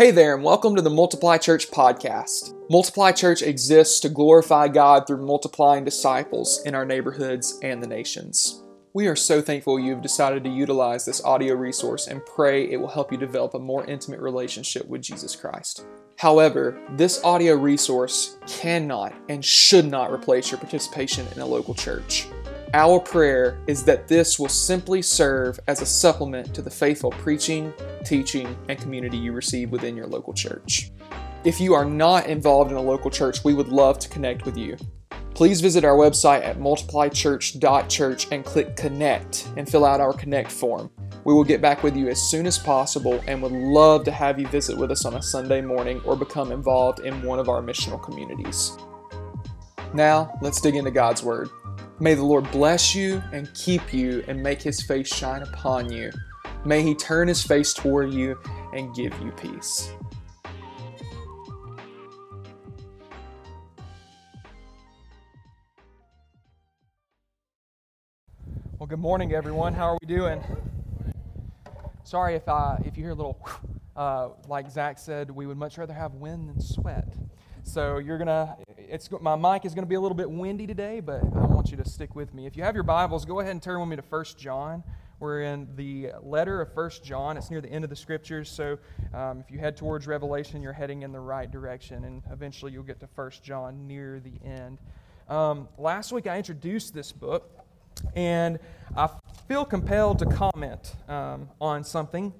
Hey there, and welcome to the Multiply Church podcast. Multiply Church exists to glorify God through multiplying disciples in our neighborhoods and the nations. We are so thankful you've decided to utilize this audio resource and pray it will help you develop a more intimate relationship with Jesus Christ. However, this audio resource cannot and should not replace your participation in a local church. Our prayer is that this will simply serve as a supplement to the faithful preaching, teaching, and community you receive within your local church. If you are not involved in a local church, we would love to connect with you. Please visit our website at multiplychurch.church and click Connect and fill out our Connect form. We will get back with you as soon as possible and would love to have you visit with us on a Sunday morning or become involved in one of our missional communities. Now, let's dig into God's Word. May the Lord bless you and keep you and make his face shine upon you. May he turn his face toward you and give you peace. Well, good morning, everyone. How are we doing? Sorry if I if you hear a little, uh, like Zach said, we would much rather have wind than sweat. So you're gonna, it's my mic is gonna be a little bit windy today, but I want you to stick with me. If you have your Bibles, go ahead and turn with me to 1 John. We're in the letter of 1 John. It's near the end of the scriptures, so um, if you head towards Revelation, you're heading in the right direction, and eventually you'll get to 1 John near the end. Um, last week I introduced this book, and I feel compelled to comment um, on something.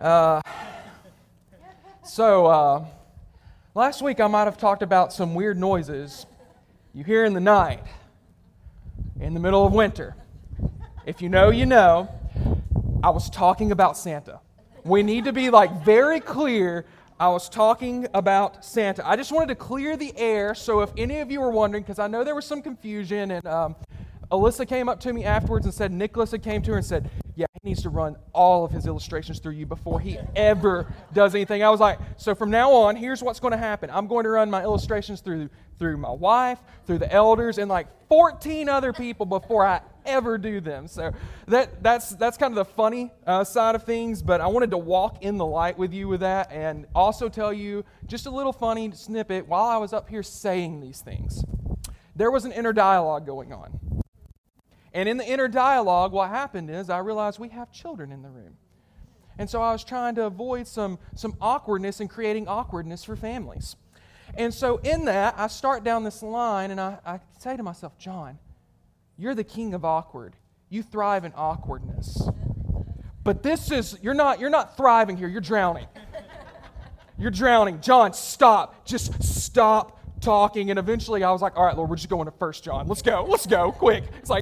Uh, so, uh, Last week, I might have talked about some weird noises you hear in the night, in the middle of winter. If you know, you know. I was talking about Santa. We need to be like very clear. I was talking about Santa. I just wanted to clear the air. So, if any of you were wondering, because I know there was some confusion, and um, Alyssa came up to me afterwards and said, Nicholas had came to her and said, he needs to run all of his illustrations through you before he ever does anything. I was like, so from now on, here's what's going to happen. I'm going to run my illustrations through through my wife, through the elders, and like 14 other people before I ever do them. So that that's that's kind of the funny uh, side of things. But I wanted to walk in the light with you with that, and also tell you just a little funny snippet while I was up here saying these things. There was an inner dialogue going on. And in the inner dialogue, what happened is I realized we have children in the room. And so I was trying to avoid some, some awkwardness and creating awkwardness for families. And so in that, I start down this line and I, I say to myself, John, you're the king of awkward. You thrive in awkwardness. But this is, you're not, you're not thriving here, you're drowning. You're drowning. John, stop. Just stop talking. And eventually I was like, all right, Lord, we're just going to First John. Let's go. Let's go. Quick. It's like,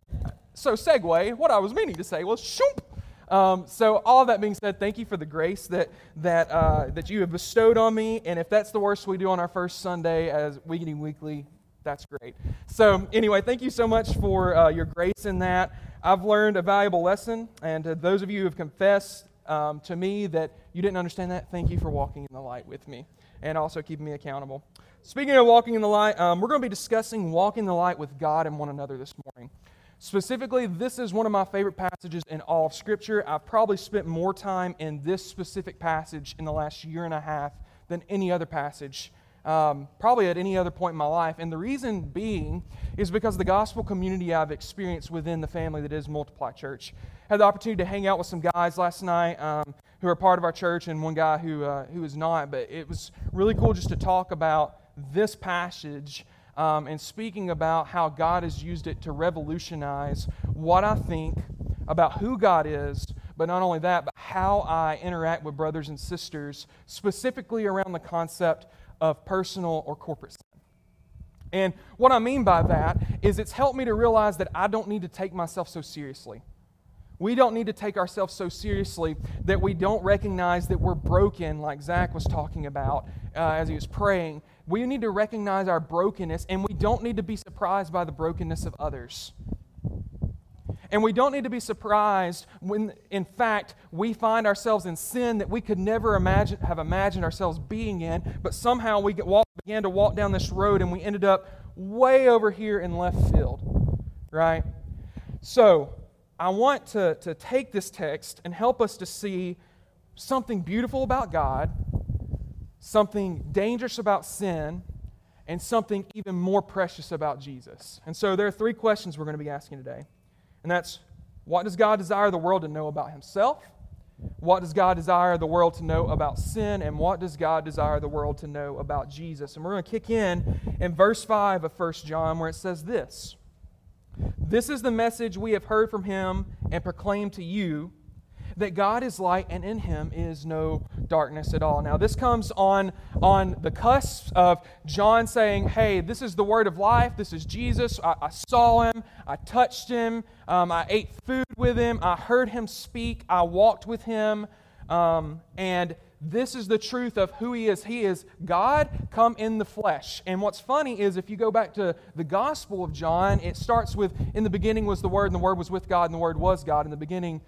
so, segue, what I was meaning to say was shoop. Um, so, all that being said, thank you for the grace that, that, uh, that you have bestowed on me. And if that's the worst we do on our first Sunday as Weekly Weekly, that's great. So, anyway, thank you so much for uh, your grace in that. I've learned a valuable lesson. And to those of you who have confessed um, to me that you didn't understand that, thank you for walking in the light with me and also keeping me accountable. Speaking of walking in the light, um, we're going to be discussing walking the light with God and one another this morning. Specifically, this is one of my favorite passages in all of Scripture. I've probably spent more time in this specific passage in the last year and a half than any other passage, um, probably at any other point in my life. And the reason being is because the gospel community I've experienced within the family that is Multiply Church. Had the opportunity to hang out with some guys last night um, who are part of our church and one guy who, uh, who is not. But it was really cool just to talk about this passage um, and speaking about how God has used it to revolutionize what I think about who God is, but not only that, but how I interact with brothers and sisters, specifically around the concept of personal or corporate sin. And what I mean by that is it's helped me to realize that I don't need to take myself so seriously. We don't need to take ourselves so seriously that we don't recognize that we're broken, like Zach was talking about uh, as he was praying. We need to recognize our brokenness, and we don't need to be surprised by the brokenness of others. And we don't need to be surprised when, in fact, we find ourselves in sin that we could never imagine, have imagined ourselves being in, but somehow we walk, began to walk down this road and we ended up way over here in left field, right? So, I want to, to take this text and help us to see something beautiful about God, something dangerous about sin, and something even more precious about Jesus. And so there are three questions we're going to be asking today. And that's what does God desire the world to know about himself? What does God desire the world to know about sin? And what does God desire the world to know about Jesus? And we're going to kick in in verse 5 of 1 John where it says this This is the message we have heard from him and proclaimed to you that God is light and in him is no darkness at all. Now, this comes on, on the cusp of John saying, Hey, this is the word of life. This is Jesus. I, I saw him. I touched him. Um, I ate food with him. I heard him speak. I walked with him. Um, and this is the truth of who he is. He is God come in the flesh. And what's funny is if you go back to the Gospel of John, it starts with In the beginning was the Word, and the Word was with God, and the Word was God. In the beginning,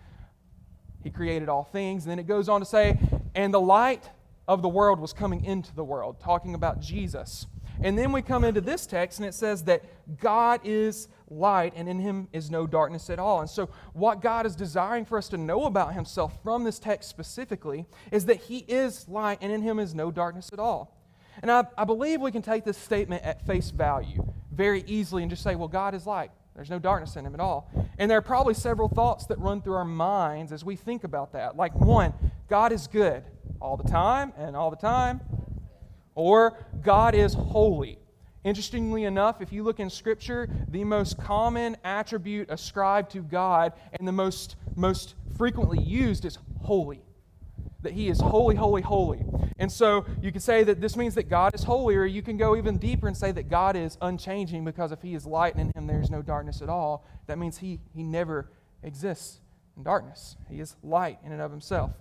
he created all things. And then it goes on to say, and the light of the world was coming into the world, talking about Jesus. And then we come into this text and it says that God is light and in him is no darkness at all. And so, what God is desiring for us to know about himself from this text specifically is that he is light and in him is no darkness at all. And I, I believe we can take this statement at face value very easily and just say, well, God is light. There's no darkness in him at all. And there are probably several thoughts that run through our minds as we think about that. Like, one, God is good all the time and all the time. Or God is holy. Interestingly enough, if you look in Scripture, the most common attribute ascribed to God and the most, most frequently used is holy that he is holy, holy, holy. And so you can say that this means that God is holy, or you can go even deeper and say that God is unchanging because if he is light and in him there's no darkness at all, that means he, he never exists in darkness. He is light in and of himself.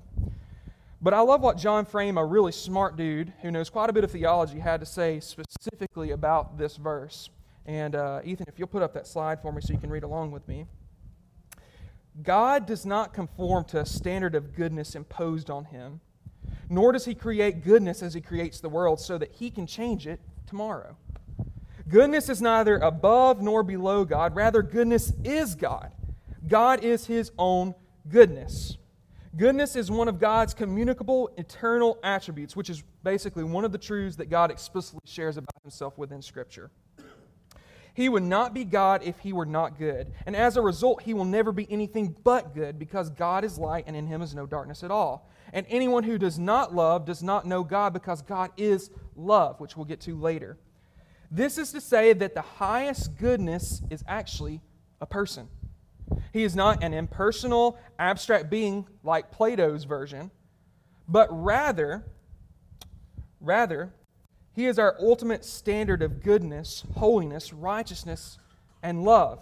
But I love what John Frame, a really smart dude who knows quite a bit of theology, had to say specifically about this verse. And uh, Ethan, if you'll put up that slide for me so you can read along with me. God does not conform to a standard of goodness imposed on him, nor does he create goodness as he creates the world so that he can change it tomorrow. Goodness is neither above nor below God, rather, goodness is God. God is his own goodness. Goodness is one of God's communicable eternal attributes, which is basically one of the truths that God explicitly shares about himself within Scripture. He would not be God if he were not good. And as a result, he will never be anything but good because God is light and in him is no darkness at all. And anyone who does not love does not know God because God is love, which we'll get to later. This is to say that the highest goodness is actually a person. He is not an impersonal, abstract being like Plato's version, but rather, rather, he is our ultimate standard of goodness, holiness, righteousness, and love.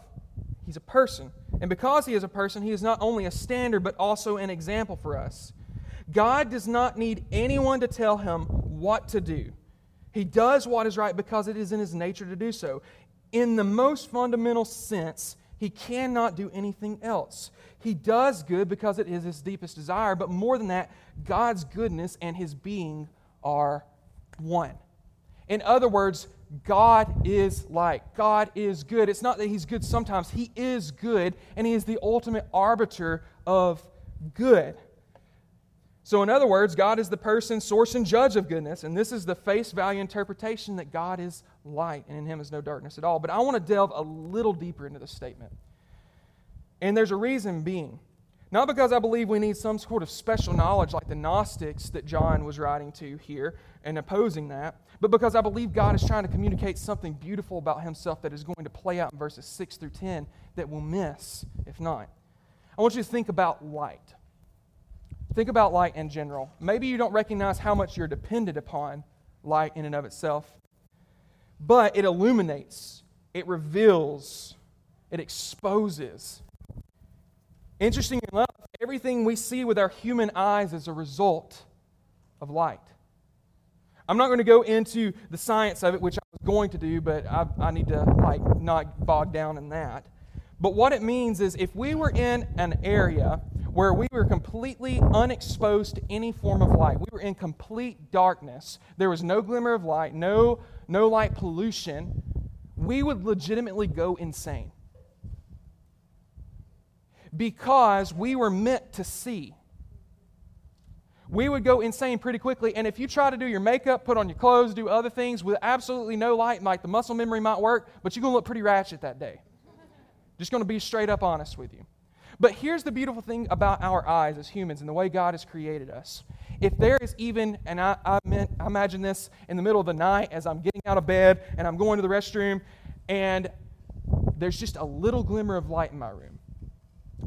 He's a person. And because he is a person, he is not only a standard, but also an example for us. God does not need anyone to tell him what to do. He does what is right because it is in his nature to do so. In the most fundamental sense, he cannot do anything else. He does good because it is his deepest desire, but more than that, God's goodness and his being are one. In other words, God is like. God is good. It's not that He's good sometimes, He is good, and He is the ultimate arbiter of good. So, in other words, God is the person, source, and judge of goodness, and this is the face value interpretation that God is light, and in Him is no darkness at all. But I want to delve a little deeper into this statement. And there's a reason being. Not because I believe we need some sort of special knowledge like the Gnostics that John was writing to here and opposing that, but because I believe God is trying to communicate something beautiful about himself that is going to play out in verses 6 through 10 that we'll miss if not. I want you to think about light. Think about light in general. Maybe you don't recognize how much you're dependent upon light in and of itself, but it illuminates, it reveals, it exposes. Interesting enough, everything we see with our human eyes is a result of light. I'm not going to go into the science of it, which I was going to do, but I, I need to like not bog down in that. But what it means is if we were in an area where we were completely unexposed to any form of light, we were in complete darkness, there was no glimmer of light, no, no light pollution, we would legitimately go insane. Because we were meant to see. we would go insane pretty quickly. And if you try to do your makeup, put on your clothes, do other things with absolutely no light, like the muscle memory might work, but you're going to look pretty ratchet that day. Just going to be straight up honest with you. But here's the beautiful thing about our eyes as humans and the way God has created us. If there is even, and I, I, meant, I imagine this in the middle of the night as I'm getting out of bed and I'm going to the restroom, and there's just a little glimmer of light in my room.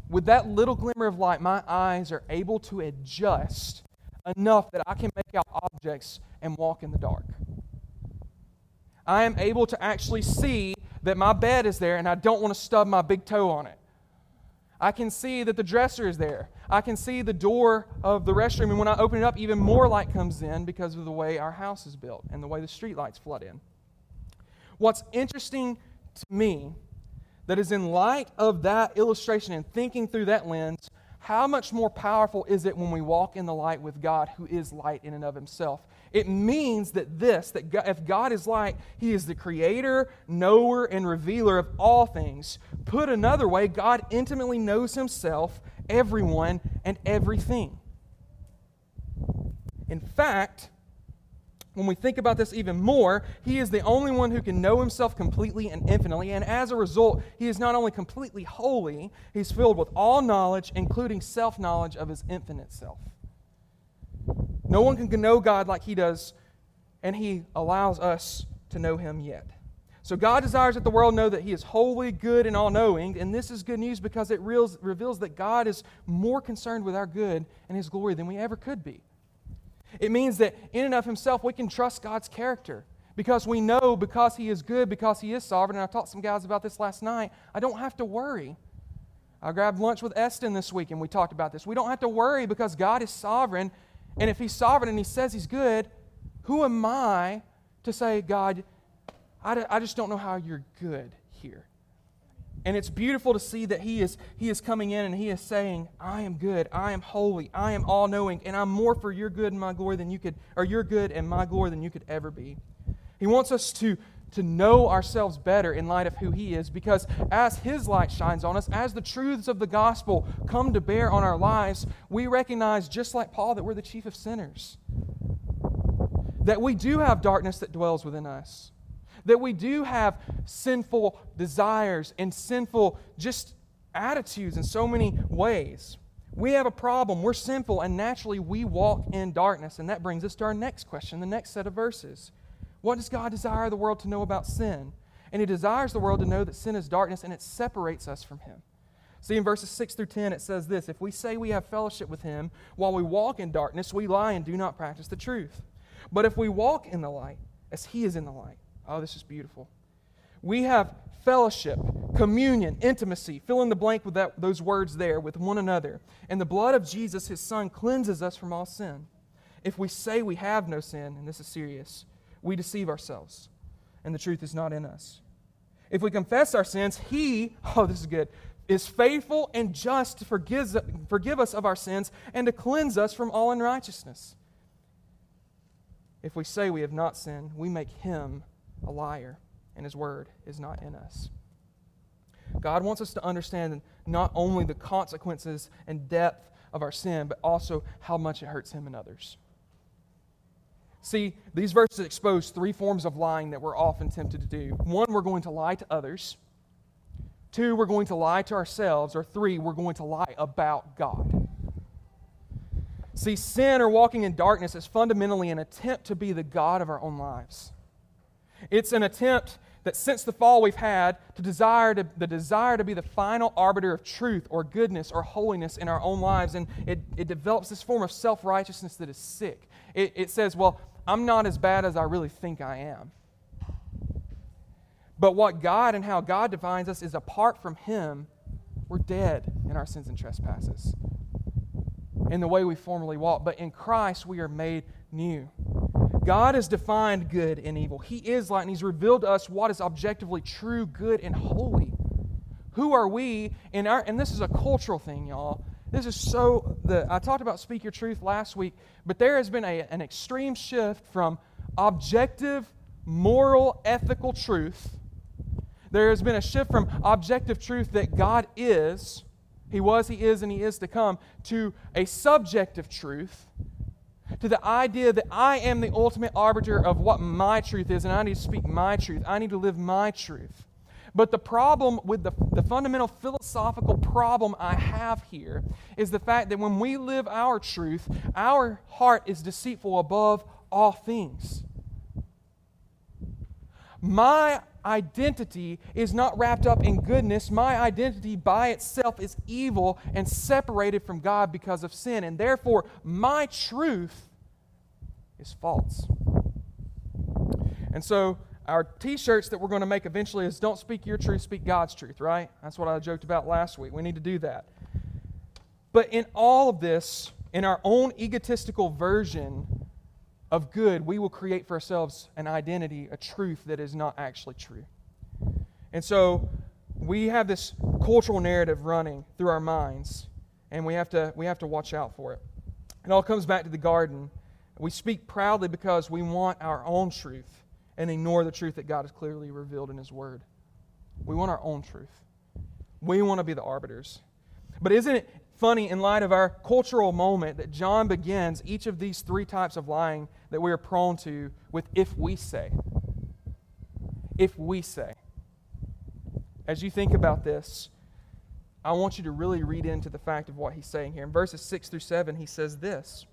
With that little glimmer of light, my eyes are able to adjust enough that I can make out objects and walk in the dark. I am able to actually see that my bed is there and I don't want to stub my big toe on it. I can see that the dresser is there. I can see the door of the restroom, and when I open it up, even more light comes in because of the way our house is built and the way the street lights flood in. What's interesting to me that is in light of that illustration and thinking through that lens, how much more powerful is it when we walk in the light with God, who is light in and of himself? It means that this, that God, if God is light, he is the creator, knower, and revealer of all things. Put another way, God intimately knows himself, everyone, and everything. In fact, when we think about this even more, he is the only one who can know himself completely and infinitely. And as a result, he is not only completely holy, he's filled with all knowledge, including self knowledge of his infinite self. No one can know God like he does, and he allows us to know him yet. So God desires that the world know that he is holy, good, and all knowing. And this is good news because it reveals that God is more concerned with our good and his glory than we ever could be. It means that in and of himself, we can trust God's character because we know because he is good, because he is sovereign. And I talked some guys about this last night. I don't have to worry. I grabbed lunch with Eston this week and we talked about this. We don't have to worry because God is sovereign. And if he's sovereign and he says he's good, who am I to say, God, I just don't know how you're good here? And it's beautiful to see that he is, he is coming in and he is saying, I am good, I am holy, I am all knowing, and I'm more for your good and my glory than you could, or your good and my glory than you could ever be. He wants us to, to know ourselves better in light of who he is, because as his light shines on us, as the truths of the gospel come to bear on our lives, we recognize, just like Paul, that we're the chief of sinners. That we do have darkness that dwells within us that we do have sinful desires and sinful just attitudes in so many ways. We have a problem. We're sinful, and naturally we walk in darkness. And that brings us to our next question, the next set of verses. What does God desire the world to know about sin? And He desires the world to know that sin is darkness and it separates us from Him. See, in verses 6 through 10, it says this If we say we have fellowship with Him while we walk in darkness, we lie and do not practice the truth. But if we walk in the light, as He is in the light, Oh, this is beautiful. We have fellowship, communion, intimacy, fill in the blank with that, those words there, with one another. And the blood of Jesus, his son, cleanses us from all sin. If we say we have no sin, and this is serious, we deceive ourselves, and the truth is not in us. If we confess our sins, he, oh, this is good, is faithful and just to forgive, forgive us of our sins and to cleanse us from all unrighteousness. If we say we have not sinned, we make him a liar, and his word is not in us. God wants us to understand not only the consequences and depth of our sin, but also how much it hurts him and others. See, these verses expose three forms of lying that we're often tempted to do. One, we're going to lie to others. Two, we're going to lie to ourselves. Or three, we're going to lie about God. See, sin or walking in darkness is fundamentally an attempt to be the God of our own lives. It's an attempt that since the fall we've had to desire to, the desire to be the final arbiter of truth or goodness or holiness in our own lives. And it, it develops this form of self righteousness that is sick. It, it says, well, I'm not as bad as I really think I am. But what God and how God defines us is apart from Him, we're dead in our sins and trespasses, in the way we formerly walked. But in Christ, we are made new. God has defined good and evil. He is light, and He's revealed to us what is objectively true, good, and holy. Who are we in our, and this is a cultural thing, y'all. This is so, the, I talked about speak your truth last week, but there has been a, an extreme shift from objective, moral, ethical truth. There has been a shift from objective truth that God is, He was, He is, and He is to come, to a subjective truth to the idea that I am the ultimate arbiter of what my truth is, and I need to speak my truth. I need to live my truth. But the problem with the, the fundamental philosophical problem I have here is the fact that when we live our truth, our heart is deceitful above all things. My identity is not wrapped up in goodness. My identity by itself is evil and separated from God because of sin. And therefore, my truth is false. And so, our t shirts that we're going to make eventually is Don't speak your truth, speak God's truth, right? That's what I joked about last week. We need to do that. But in all of this, in our own egotistical version of good, we will create for ourselves an identity, a truth that is not actually true. And so we have this cultural narrative running through our minds, and we have to, we have to watch out for it. It all comes back to the garden. We speak proudly because we want our own truth and ignore the truth that God has clearly revealed in His Word. We want our own truth. We want to be the arbiters. But isn't it funny in light of our cultural moment that John begins each of these three types of lying that we are prone to with if we say. If we say. As you think about this, I want you to really read into the fact of what he's saying here. In verses 6 through 7, he says this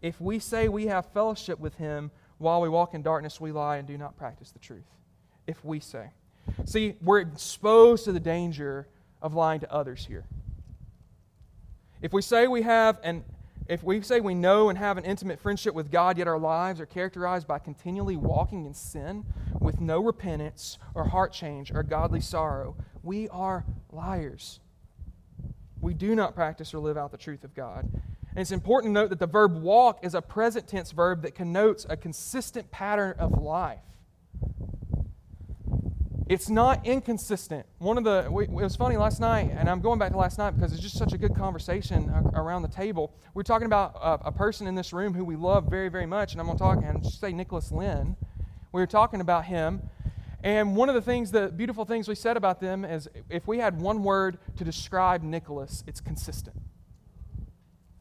If we say we have fellowship with him while we walk in darkness, we lie and do not practice the truth. If we say. See, we're exposed to the danger of lying to others here. If we say we have and if we say we know and have an intimate friendship with God, yet our lives are characterized by continually walking in sin with no repentance or heart change or godly sorrow, we are liars. We do not practice or live out the truth of God. And it's important to note that the verb walk is a present tense verb that connotes a consistent pattern of life. It's not inconsistent. One of the, it was funny last night, and I'm going back to last night because it's just such a good conversation around the table. We are talking about a, a person in this room who we love very, very much, and I'm going to talk and say Nicholas Lynn. We were talking about him, and one of the things, the beautiful things we said about them is if we had one word to describe Nicholas, it's consistent.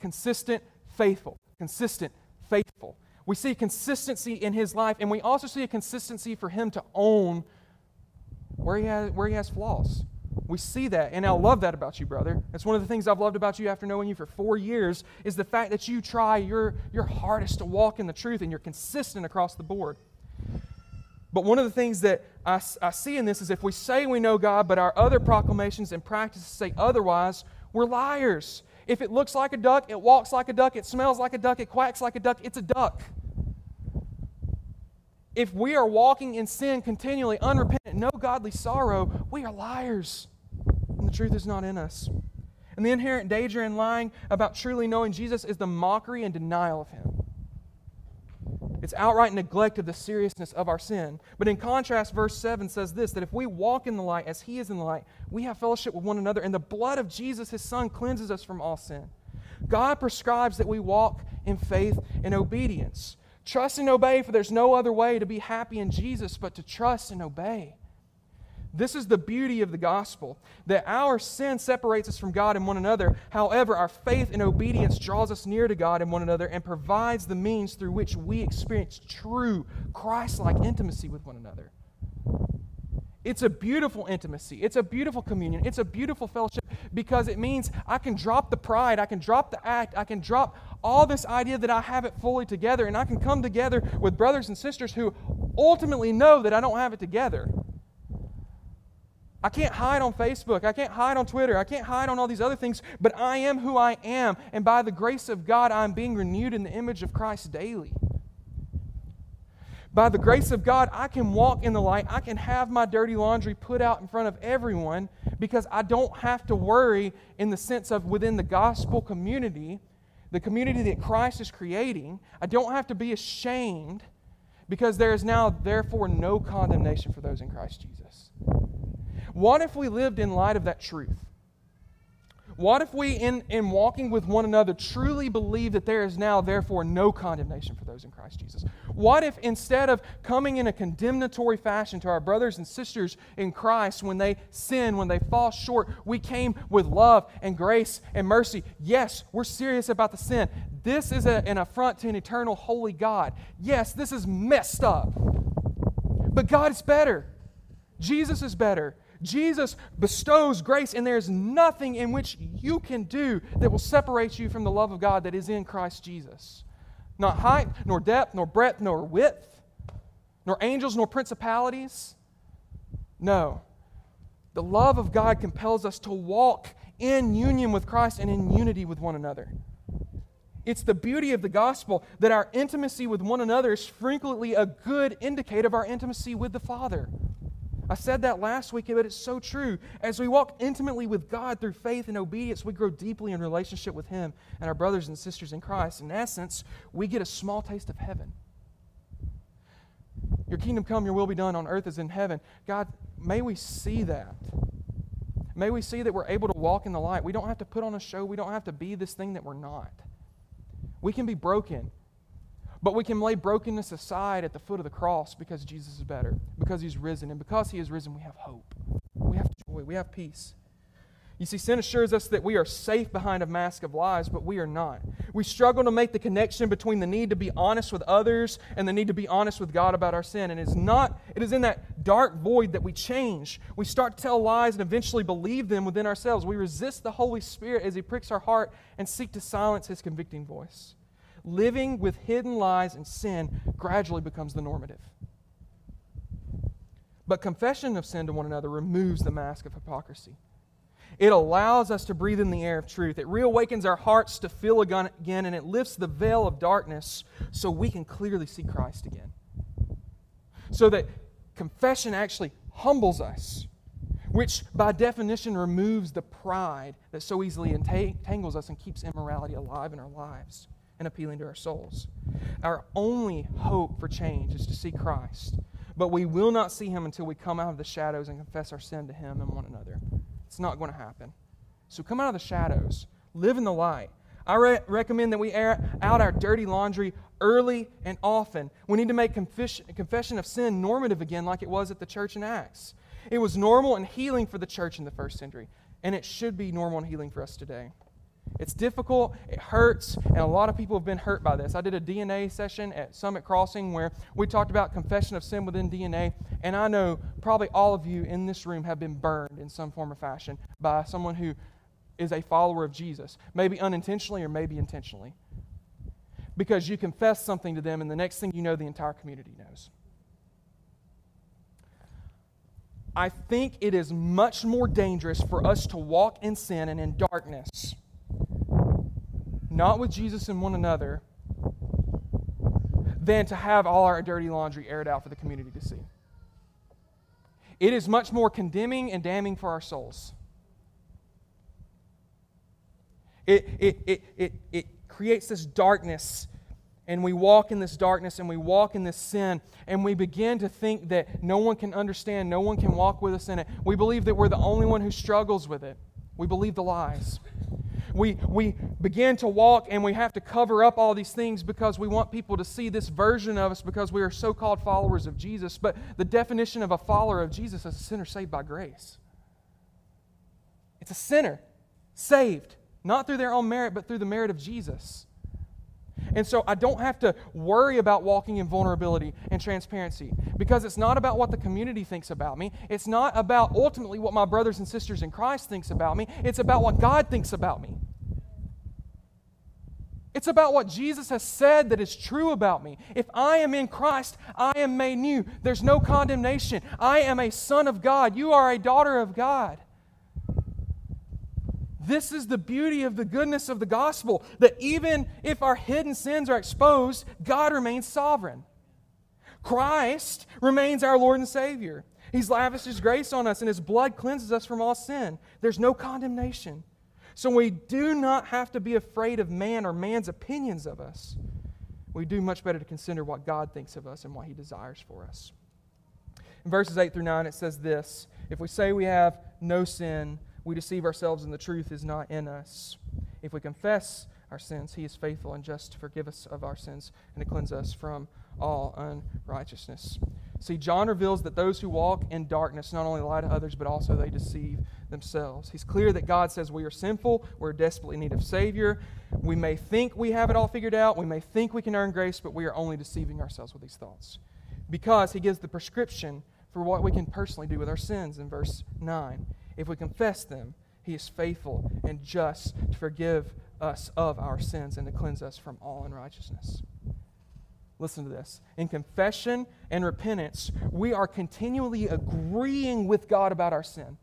Consistent, faithful. Consistent, faithful. We see consistency in his life, and we also see a consistency for him to own where he has, where he has flaws. We see that, and I love that about you, brother. It's one of the things I've loved about you after knowing you for four years is the fact that you try your, your hardest to walk in the truth and you're consistent across the board. But one of the things that I, I see in this is if we say we know God, but our other proclamations and practices say otherwise, we're liars. If it looks like a duck, it walks like a duck, it smells like a duck, it quacks like a duck, it's a duck if we are walking in sin continually, unrepentant, no godly sorrow, we are liars. And the truth is not in us. And the inherent danger in lying about truly knowing Jesus is the mockery and denial of Him. It's outright neglect of the seriousness of our sin. But in contrast, verse 7 says this that if we walk in the light as He is in the light, we have fellowship with one another, and the blood of Jesus, His Son, cleanses us from all sin. God prescribes that we walk in faith and obedience. Trust and obey, for there's no other way to be happy in Jesus but to trust and obey. This is the beauty of the gospel that our sin separates us from God and one another. However, our faith and obedience draws us near to God and one another and provides the means through which we experience true Christ like intimacy with one another. It's a beautiful intimacy. It's a beautiful communion. It's a beautiful fellowship because it means I can drop the pride, I can drop the act, I can drop all this idea that I have it fully together, and I can come together with brothers and sisters who ultimately know that I don't have it together. I can't hide on Facebook. I can't hide on Twitter. I can't hide on all these other things, but I am who I am. And by the grace of God, I'm being renewed in the image of Christ daily. By the grace of God, I can walk in the light. I can have my dirty laundry put out in front of everyone because I don't have to worry in the sense of within the gospel community, the community that Christ is creating. I don't have to be ashamed because there is now, therefore, no condemnation for those in Christ Jesus. What if we lived in light of that truth? What if we, in, in walking with one another, truly believe that there is now, therefore, no condemnation for those in Christ Jesus? What if instead of coming in a condemnatory fashion to our brothers and sisters in Christ when they sin, when they fall short, we came with love and grace and mercy? Yes, we're serious about the sin. This is a, an affront to an eternal, holy God. Yes, this is messed up. But God is better. Jesus is better. Jesus bestows grace, and there's nothing in which you can do that will separate you from the love of God that is in Christ Jesus. Not height, nor depth, nor breadth, nor width, nor angels, nor principalities. No. The love of God compels us to walk in union with Christ and in unity with one another. It's the beauty of the gospel that our intimacy with one another is frequently a good indicator of our intimacy with the Father. I said that last week, but it's so true. As we walk intimately with God through faith and obedience, we grow deeply in relationship with Him and our brothers and sisters in Christ. In essence, we get a small taste of heaven. Your kingdom come, your will be done on earth as in heaven. God, may we see that. May we see that we're able to walk in the light. We don't have to put on a show, we don't have to be this thing that we're not. We can be broken, but we can lay brokenness aside at the foot of the cross because Jesus is better, because He's risen. And because He is risen, we have hope. We have joy. We have peace. You see, sin assures us that we are safe behind a mask of lies, but we are not. We struggle to make the connection between the need to be honest with others and the need to be honest with God about our sin. And it is not, it is in that dark void that we change. We start to tell lies and eventually believe them within ourselves. We resist the Holy Spirit as He pricks our heart and seek to silence His convicting voice. Living with hidden lies and sin gradually becomes the normative. But confession of sin to one another removes the mask of hypocrisy. It allows us to breathe in the air of truth. It reawakens our hearts to feel again, and it lifts the veil of darkness so we can clearly see Christ again. So that confession actually humbles us, which by definition removes the pride that so easily entangles us and keeps immorality alive in our lives and appealing to our souls. Our only hope for change is to see Christ, but we will not see him until we come out of the shadows and confess our sin to him and one another. It's not going to happen. So come out of the shadows, live in the light. I re- recommend that we air out our dirty laundry early and often. We need to make confession, confession of sin normative again, like it was at the church in Acts. It was normal and healing for the church in the first century, and it should be normal and healing for us today. It's difficult, it hurts, and a lot of people have been hurt by this. I did a DNA session at Summit Crossing where we talked about confession of sin within DNA, and I know probably all of you in this room have been burned in some form or fashion by someone who is a follower of Jesus, maybe unintentionally or maybe intentionally. Because you confess something to them, and the next thing you know, the entire community knows. I think it is much more dangerous for us to walk in sin and in darkness not with Jesus and one another, than to have all our dirty laundry aired out for the community to see. It is much more condemning and damning for our souls. It, it, it, it, it creates this darkness, and we walk in this darkness and we walk in this sin, and we begin to think that no one can understand, no one can walk with us in it. We believe that we're the only one who struggles with it. We believe the lies we, we begin to walk and we have to cover up all these things because we want people to see this version of us because we are so called followers of Jesus. But the definition of a follower of Jesus is a sinner saved by grace. It's a sinner saved, not through their own merit, but through the merit of Jesus. And so I don't have to worry about walking in vulnerability and transparency because it's not about what the community thinks about me. It's not about ultimately what my brothers and sisters in Christ thinks about me. It's about what God thinks about me. It's about what Jesus has said that is true about me. If I am in Christ, I am made new. There's no condemnation. I am a son of God. You are a daughter of God. This is the beauty of the goodness of the gospel that even if our hidden sins are exposed, God remains sovereign. Christ remains our Lord and Savior. He's lavished His grace on us, and His blood cleanses us from all sin. There's no condemnation. So we do not have to be afraid of man or man's opinions of us. We do much better to consider what God thinks of us and what He desires for us. In verses 8 through 9, it says this If we say we have no sin, we deceive ourselves and the truth is not in us. If we confess our sins, he is faithful and just to forgive us of our sins and to cleanse us from all unrighteousness. See, John reveals that those who walk in darkness not only lie to others, but also they deceive themselves. He's clear that God says we are sinful, we're desperately in need of Savior. We may think we have it all figured out, we may think we can earn grace, but we are only deceiving ourselves with these thoughts. Because He gives the prescription for what we can personally do with our sins in verse 9. If we confess them, He is faithful and just to forgive us of our sins and to cleanse us from all unrighteousness. Listen to this. In confession and repentance, we are continually agreeing with God about our sin.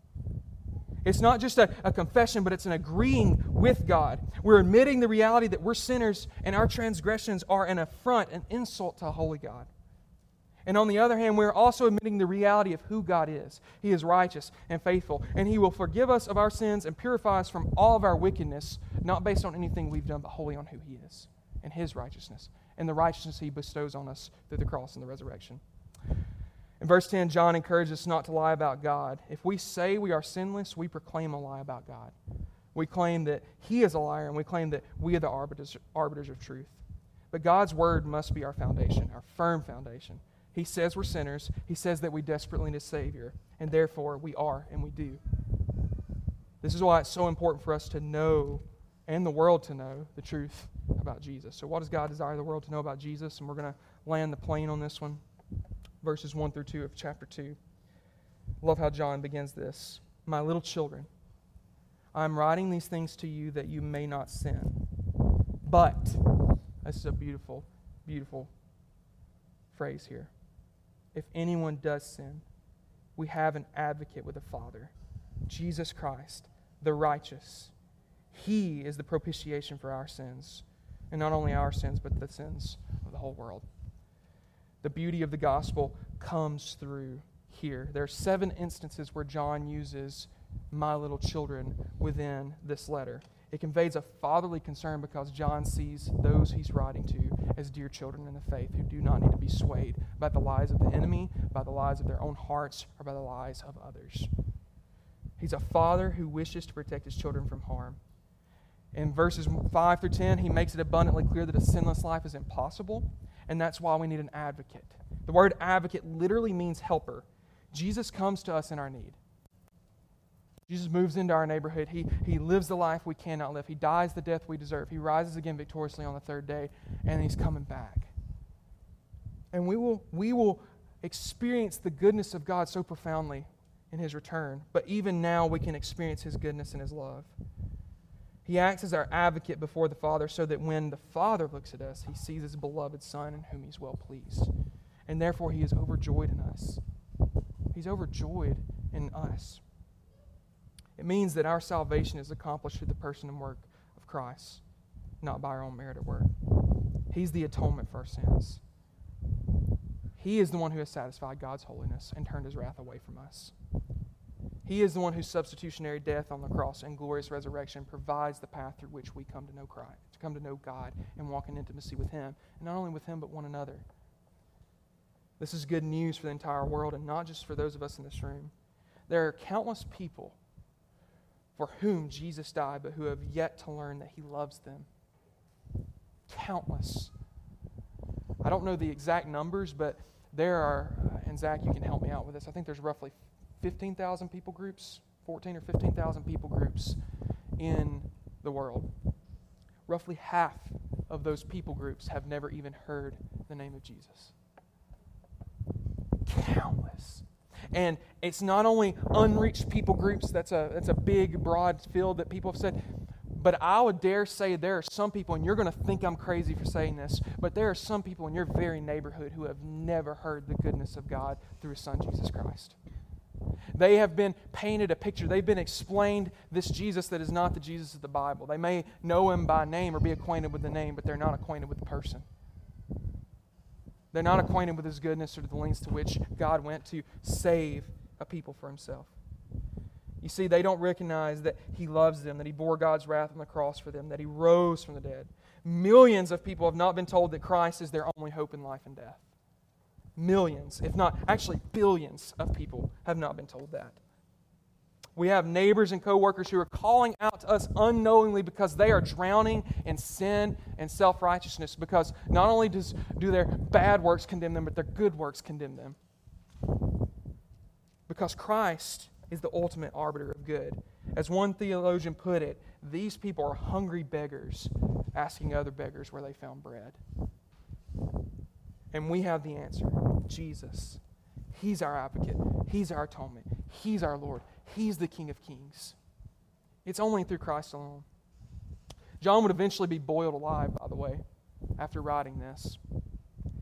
It's not just a, a, confession, but it's an agreeing with God. We're admitting the reality that we're sinners and our transgressions are an affront, an insult to a holy God. And on the other hand, we're also admitting the reality of who God is. He is righteous and faithful, and He will forgive us of our sins and purify us from all of our wickedness, not based on anything we've done, but wholly on who He is and His righteousness and the righteousness He bestows on us through the cross and the resurrection. In verse 10, John encourages us not to lie about God. If we say we are sinless, we proclaim a lie about God. We claim that He is a liar, and we claim that we are the arbiters, arbiters of truth. But God's word must be our foundation, our firm foundation. He says we're sinners. He says that we desperately need a Savior, and therefore we are and we do. This is why it's so important for us to know and the world to know the truth about Jesus. So, what does God desire the world to know about Jesus? And we're going to land the plane on this one. Verses 1 through 2 of chapter 2. Love how John begins this. My little children, I'm writing these things to you that you may not sin. But, this is a beautiful, beautiful phrase here. If anyone does sin, we have an advocate with the Father, Jesus Christ, the righteous. He is the propitiation for our sins, and not only our sins, but the sins of the whole world. The beauty of the gospel comes through here. There are seven instances where John uses my little children within this letter. It conveys a fatherly concern because John sees those he's writing to as dear children in the faith who do not need to be swayed by the lies of the enemy, by the lies of their own hearts, or by the lies of others. He's a father who wishes to protect his children from harm. In verses 5 through 10, he makes it abundantly clear that a sinless life is impossible, and that's why we need an advocate. The word advocate literally means helper. Jesus comes to us in our need. Jesus moves into our neighborhood. He, he lives the life we cannot live. He dies the death we deserve. He rises again victoriously on the third day, and he's coming back. And we will, we will experience the goodness of God so profoundly in his return. But even now, we can experience his goodness and his love. He acts as our advocate before the Father so that when the Father looks at us, he sees his beloved Son in whom he's well pleased. And therefore, he is overjoyed in us. He's overjoyed in us. It means that our salvation is accomplished through the person and work of Christ, not by our own merit or work. He's the atonement for our sins. He is the one who has satisfied God's holiness and turned his wrath away from us. He is the one whose substitutionary death on the cross and glorious resurrection provides the path through which we come to know Christ, to come to know God and walk in intimacy with Him, and not only with Him, but one another. This is good news for the entire world and not just for those of us in this room. There are countless people for whom Jesus died, but who have yet to learn that He loves them. Countless. I don't know the exact numbers, but there are, uh, and Zach, you can help me out with this. I think there's roughly 15,000 people groups, 14 or 15,000 people groups in the world. Roughly half of those people groups have never even heard the name of Jesus. Countless. And it's not only unreached people groups, that's a, that's a big, broad field that people have said, but I would dare say there are some people, and you're going to think I'm crazy for saying this, but there are some people in your very neighborhood who have never heard the goodness of God through His Son, Jesus Christ. They have been painted a picture. They've been explained this Jesus that is not the Jesus of the Bible. They may know him by name or be acquainted with the name, but they're not acquainted with the person. They're not acquainted with his goodness or the lengths to which God went to save a people for himself. You see, they don't recognize that he loves them, that he bore God's wrath on the cross for them, that he rose from the dead. Millions of people have not been told that Christ is their only hope in life and death. Millions, if not actually billions, of people have not been told that. We have neighbors and coworkers who are calling out to us unknowingly because they are drowning in sin and self righteousness. Because not only does, do their bad works condemn them, but their good works condemn them. because Christ is the ultimate arbiter of good. As one theologian put it, these people are hungry beggars asking other beggars where they found bread. And we have the answer Jesus. He's our advocate, He's our atonement, He's our Lord, He's the King of kings. It's only through Christ alone. John would eventually be boiled alive, by the way, after writing this.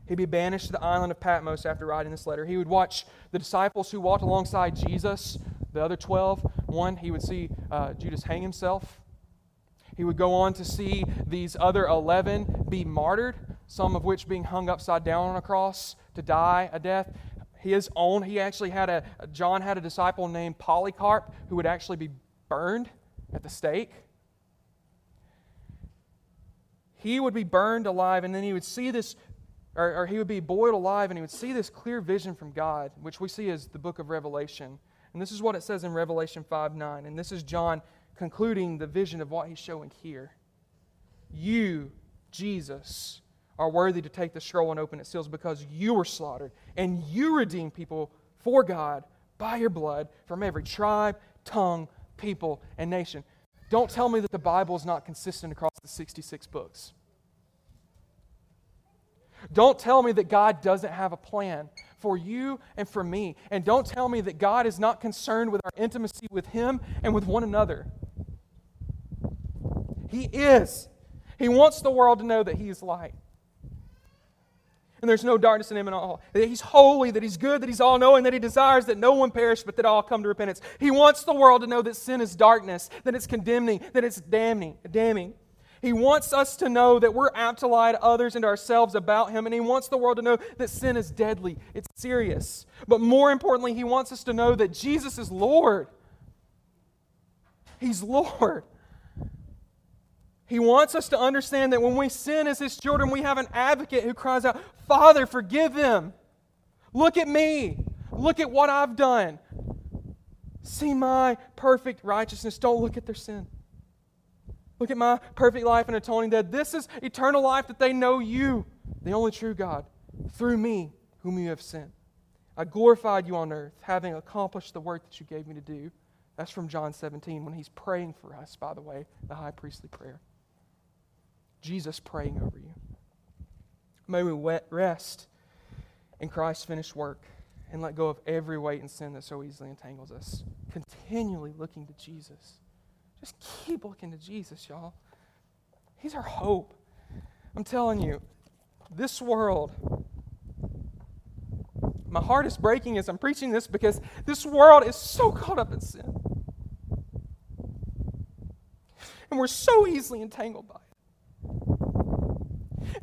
He'd be banished to the island of Patmos after writing this letter. He would watch the disciples who walked alongside Jesus, the other 12. One, he would see uh, Judas hang himself. He would go on to see these other 11 be martyred, some of which being hung upside down on a cross to die a death. His own, he actually had a, John had a disciple named Polycarp who would actually be burned at the stake. He would be burned alive, and then he would see this, or, or, he would be boiled alive, and he would see this clear vision from God, which we see as the book of Revelation. And this is what it says in Revelation 5 9. And this is John concluding the vision of what he's showing here. You, Jesus, are worthy to take the scroll and open its seals because you were slaughtered, and you redeemed people for God by your blood from every tribe, tongue, people, and nation. Don't tell me that the Bible is not consistent across the 66 books. Don't tell me that God doesn't have a plan for you and for me. And don't tell me that God is not concerned with our intimacy with Him and with one another. He is. He wants the world to know that He is light and there's no darkness in him at all. That he's holy, that he's good, that he's all knowing, that he desires that no one perish, but that all come to repentance. He wants the world to know that sin is darkness, that it's condemning, that it's damning, damning. He wants us to know that we're apt to lie to others and ourselves about him, and he wants the world to know that sin is deadly, it's serious. But more importantly, he wants us to know that Jesus is Lord. He's Lord. He wants us to understand that when we sin as His children, we have an advocate who cries out, Father, forgive them. Look at me. Look at what I've done. See my perfect righteousness. Don't look at their sin. Look at my perfect life and atoning death. This is eternal life that they know you, the only true God, through me, whom you have sent. I glorified you on earth, having accomplished the work that you gave me to do. That's from John 17 when he's praying for us, by the way, the high priestly prayer. Jesus praying over you. May we rest in Christ's finished work and let go of every weight and sin that so easily entangles us. Continually looking to Jesus. Just keep looking to Jesus, y'all. He's our hope. I'm telling you, this world, my heart is breaking as I'm preaching this because this world is so caught up in sin. And we're so easily entangled by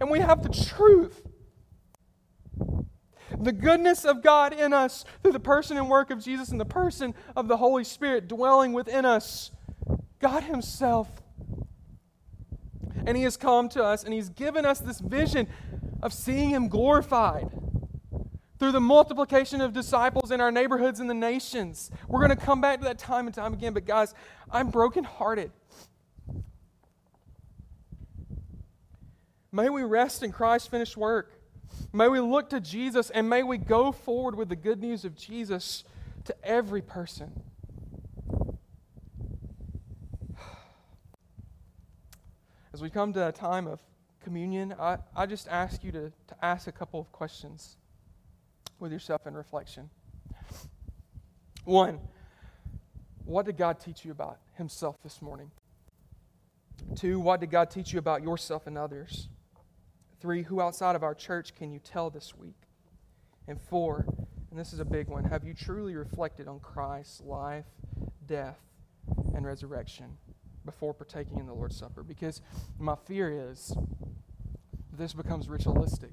and we have the truth. The goodness of God in us through the person and work of Jesus and the person of the Holy Spirit dwelling within us. God Himself. And He has come to us and He's given us this vision of seeing Him glorified through the multiplication of disciples in our neighborhoods and the nations. We're going to come back to that time and time again, but guys, I'm brokenhearted May we rest in Christ's finished work. May we look to Jesus and may we go forward with the good news of Jesus to every person. As we come to a time of communion, I, I just ask you to, to ask a couple of questions with yourself in reflection. One, what did God teach you about Himself this morning? Two, what did God teach you about yourself and others? Three, who outside of our church can you tell this week? And four, and this is a big one, have you truly reflected on Christ's life, death, and resurrection before partaking in the Lord's Supper? Because my fear is this becomes ritualistic.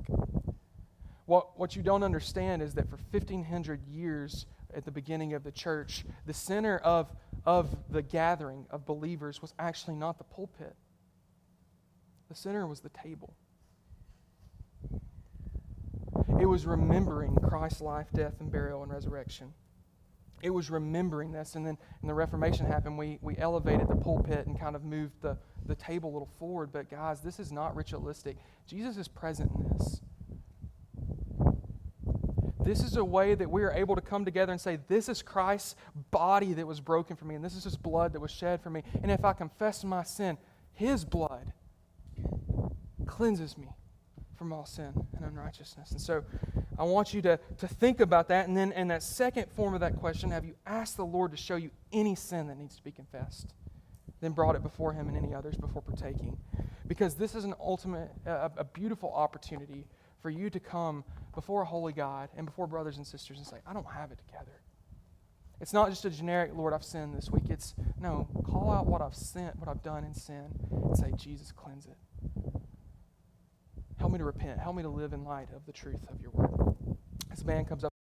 What, what you don't understand is that for 1,500 years at the beginning of the church, the center of, of the gathering of believers was actually not the pulpit, the center was the table. It was remembering Christ's life, death, and burial and resurrection. It was remembering this. And then when the Reformation happened, we, we elevated the pulpit and kind of moved the, the table a little forward. But guys, this is not ritualistic. Jesus is present in this. this is a way that we are able to come together and say, This is Christ's body that was broken for me, and this is his blood that was shed for me. And if I confess my sin, his blood cleanses me from all sin and unrighteousness. And so I want you to, to think about that. And then in that second form of that question, have you asked the Lord to show you any sin that needs to be confessed? Then brought it before him and any others before partaking. Because this is an ultimate, a, a beautiful opportunity for you to come before a holy God and before brothers and sisters and say, I don't have it together. It's not just a generic, Lord, I've sinned this week. It's, no, call out what I've sent, what I've done in sin, and say, Jesus, cleanse it. Help me to repent. Help me to live in light of the truth of your word. The band comes up.